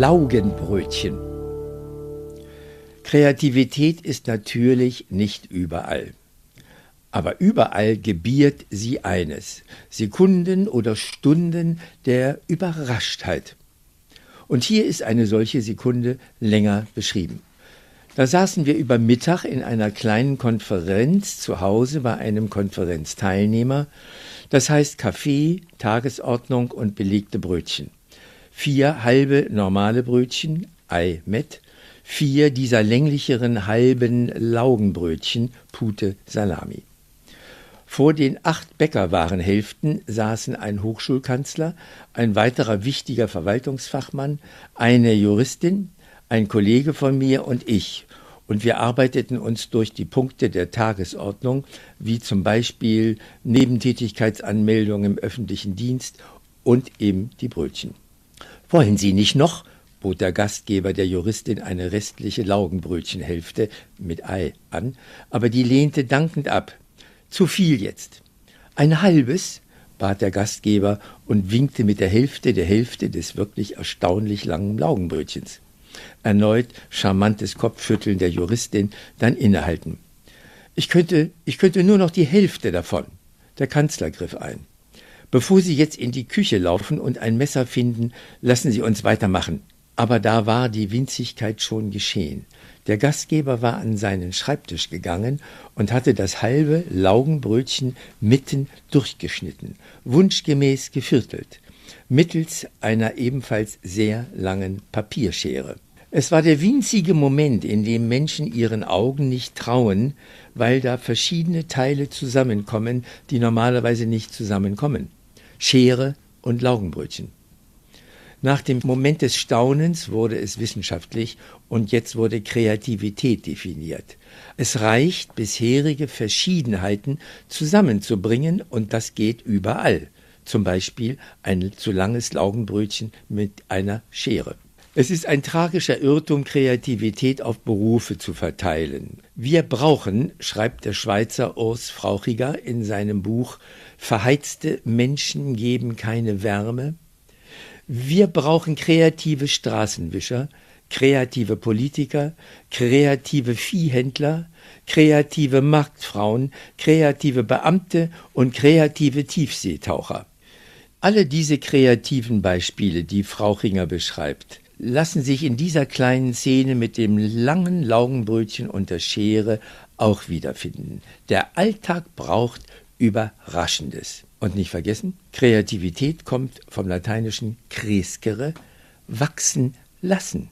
Laugenbrötchen. Kreativität ist natürlich nicht überall. Aber überall gebiert sie eines, Sekunden oder Stunden der Überraschtheit. Und hier ist eine solche Sekunde länger beschrieben. Da saßen wir über Mittag in einer kleinen Konferenz zu Hause bei einem Konferenzteilnehmer, das heißt Kaffee, Tagesordnung und belegte Brötchen. Vier halbe normale Brötchen, Ei mit, vier dieser länglicheren halben Laugenbrötchen, Pute Salami. Vor den acht Bäckerwarenhälften saßen ein Hochschulkanzler, ein weiterer wichtiger Verwaltungsfachmann, eine Juristin, ein Kollege von mir und ich, und wir arbeiteten uns durch die Punkte der Tagesordnung, wie zum Beispiel Nebentätigkeitsanmeldung im öffentlichen Dienst und eben die Brötchen. Wollen Sie nicht noch? bot der Gastgeber der Juristin eine restliche Laugenbrötchenhälfte mit Ei an, aber die lehnte dankend ab. Zu viel jetzt. Ein halbes? bat der Gastgeber und winkte mit der Hälfte der Hälfte des wirklich erstaunlich langen Laugenbrötchens. Erneut charmantes Kopfschütteln der Juristin, dann innehalten. Ich könnte, ich könnte nur noch die Hälfte davon. Der Kanzler griff ein. Bevor Sie jetzt in die Küche laufen und ein Messer finden, lassen Sie uns weitermachen. Aber da war die Winzigkeit schon geschehen. Der Gastgeber war an seinen Schreibtisch gegangen und hatte das halbe Laugenbrötchen mitten durchgeschnitten, wunschgemäß geviertelt, mittels einer ebenfalls sehr langen Papierschere. Es war der winzige Moment, in dem Menschen ihren Augen nicht trauen, weil da verschiedene Teile zusammenkommen, die normalerweise nicht zusammenkommen. Schere und Laugenbrötchen. Nach dem Moment des Staunens wurde es wissenschaftlich und jetzt wurde Kreativität definiert. Es reicht, bisherige Verschiedenheiten zusammenzubringen und das geht überall. Zum Beispiel ein zu langes Laugenbrötchen mit einer Schere. Es ist ein tragischer Irrtum, Kreativität auf Berufe zu verteilen. Wir brauchen, schreibt der Schweizer Urs Frauchiger in seinem Buch Verheizte Menschen geben keine Wärme, wir brauchen kreative Straßenwischer, kreative Politiker, kreative Viehhändler, kreative Marktfrauen, kreative Beamte und kreative Tiefseetaucher. Alle diese kreativen Beispiele, die Frau Ringer beschreibt, lassen sich in dieser kleinen Szene mit dem langen Laugenbrötchen und der Schere auch wiederfinden. Der Alltag braucht Überraschendes. Und nicht vergessen, Kreativität kommt vom lateinischen crescere, wachsen lassen.